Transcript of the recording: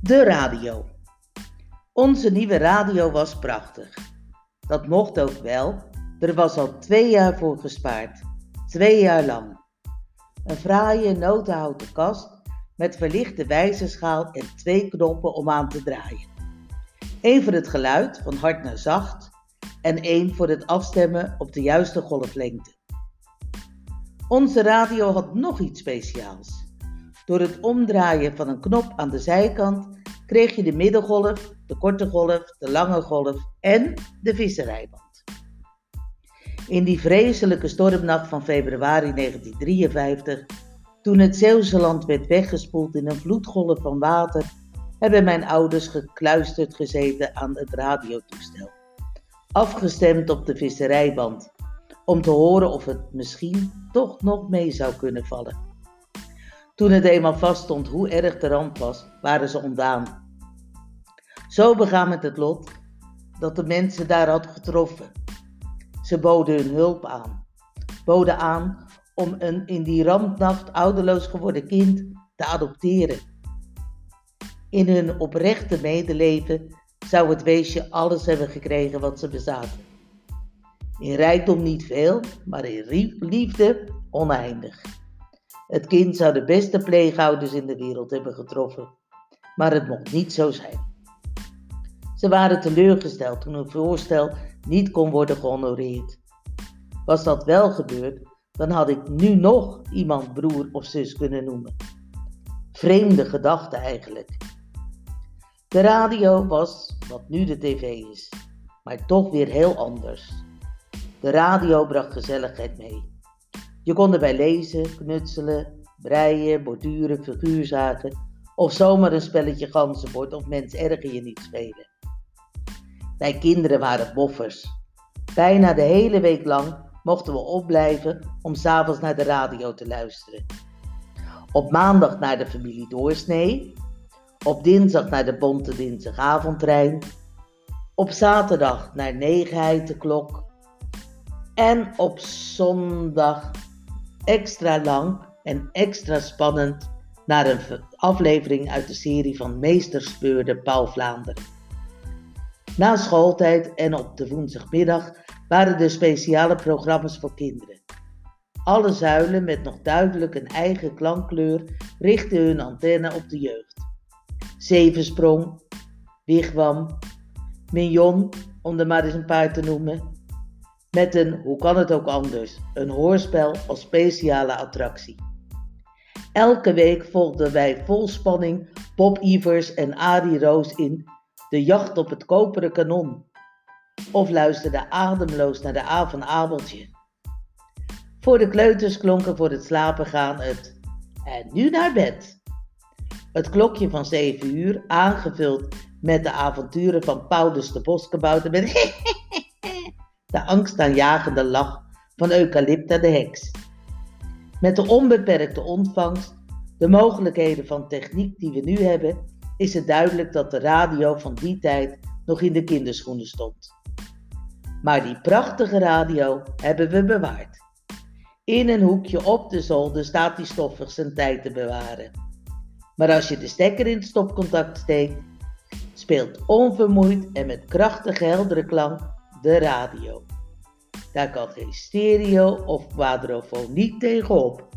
De radio. Onze nieuwe radio was prachtig. Dat mocht ook wel. Er was al twee jaar voor gespaard. Twee jaar lang. Een fraaie notenhouten kast met verlichte wijzerschaal en twee knoppen om aan te draaien. Eén voor het geluid, van hard naar zacht, en één voor het afstemmen op de juiste golflengte. Onze radio had nog iets speciaals. Door het omdraaien van een knop aan de zijkant kreeg je de middengolf, de korte golf, de lange golf en de visserijband. In die vreselijke stormnacht van februari 1953, toen het Zeeuwse land werd weggespoeld in een vloedgolf van water, hebben mijn ouders gekluisterd gezeten aan het radiotoestel. Afgestemd op de visserijband, om te horen of het misschien toch nog mee zou kunnen vallen. Toen het eenmaal vaststond hoe erg de ramp was, waren ze ontdaan. Zo begaan met het lot dat de mensen daar had getroffen. Ze boden hun hulp aan. Boden aan om een in die rampnacht ouderloos geworden kind te adopteren. In hun oprechte medeleven zou het weesje alles hebben gekregen wat ze bezaten. In rijkdom niet veel, maar in liefde oneindig. Het kind zou de beste pleegouders in de wereld hebben getroffen, maar het mocht niet zo zijn. Ze waren teleurgesteld toen hun voorstel niet kon worden gehonoreerd. Was dat wel gebeurd, dan had ik nu nog iemand broer of zus kunnen noemen. Vreemde gedachte eigenlijk. De radio was wat nu de tv is, maar toch weer heel anders. De radio bracht gezelligheid mee. Je kon erbij lezen, knutselen, breien, borduren, figuurzagen of zomaar een spelletje ganzenbord of mens erger je niet spelen. Wij kinderen waren boffers. Bijna de hele week lang mochten we opblijven om s'avonds naar de radio te luisteren. Op maandag naar de familie Doorsnee, op dinsdag naar de Bonte Dinsdagavondtrein, op zaterdag naar Negenheid de Klok en op zondag extra lang en extra spannend naar een aflevering uit de serie van Meesterspeurder Paul Vlaanderen. Na schooltijd en op de woensdagmiddag waren er speciale programma's voor kinderen. Alle zuilen met nog duidelijk een eigen klankkleur richtten hun antenne op de jeugd. Zevensprong, Wigwam, Mignon, om er maar eens een paar te noemen, met een, hoe kan het ook anders, een hoorspel als speciale attractie. Elke week volgden wij vol spanning Bob Ivers en Arie Roos in De Jacht op het Koperen Kanon. Of luisterden ademloos naar de avondabeltje. Voor de kleuters klonken voor het slapen gaan het En nu naar bed. Het klokje van 7 uur, aangevuld met de avonturen van Paulus de Boskebouter met de angstaanjagende lach van Eucalypta de heks. Met de onbeperkte ontvangst, de mogelijkheden van techniek die we nu hebben, is het duidelijk dat de radio van die tijd nog in de kinderschoenen stond. Maar die prachtige radio hebben we bewaard. In een hoekje op de zolder staat die stoffig zijn tijd te bewaren. Maar als je de stekker in het stopcontact steekt, speelt onvermoeid en met krachtige heldere klank de radio. Daar kan geen stereo of quadrofoon niet tegenop.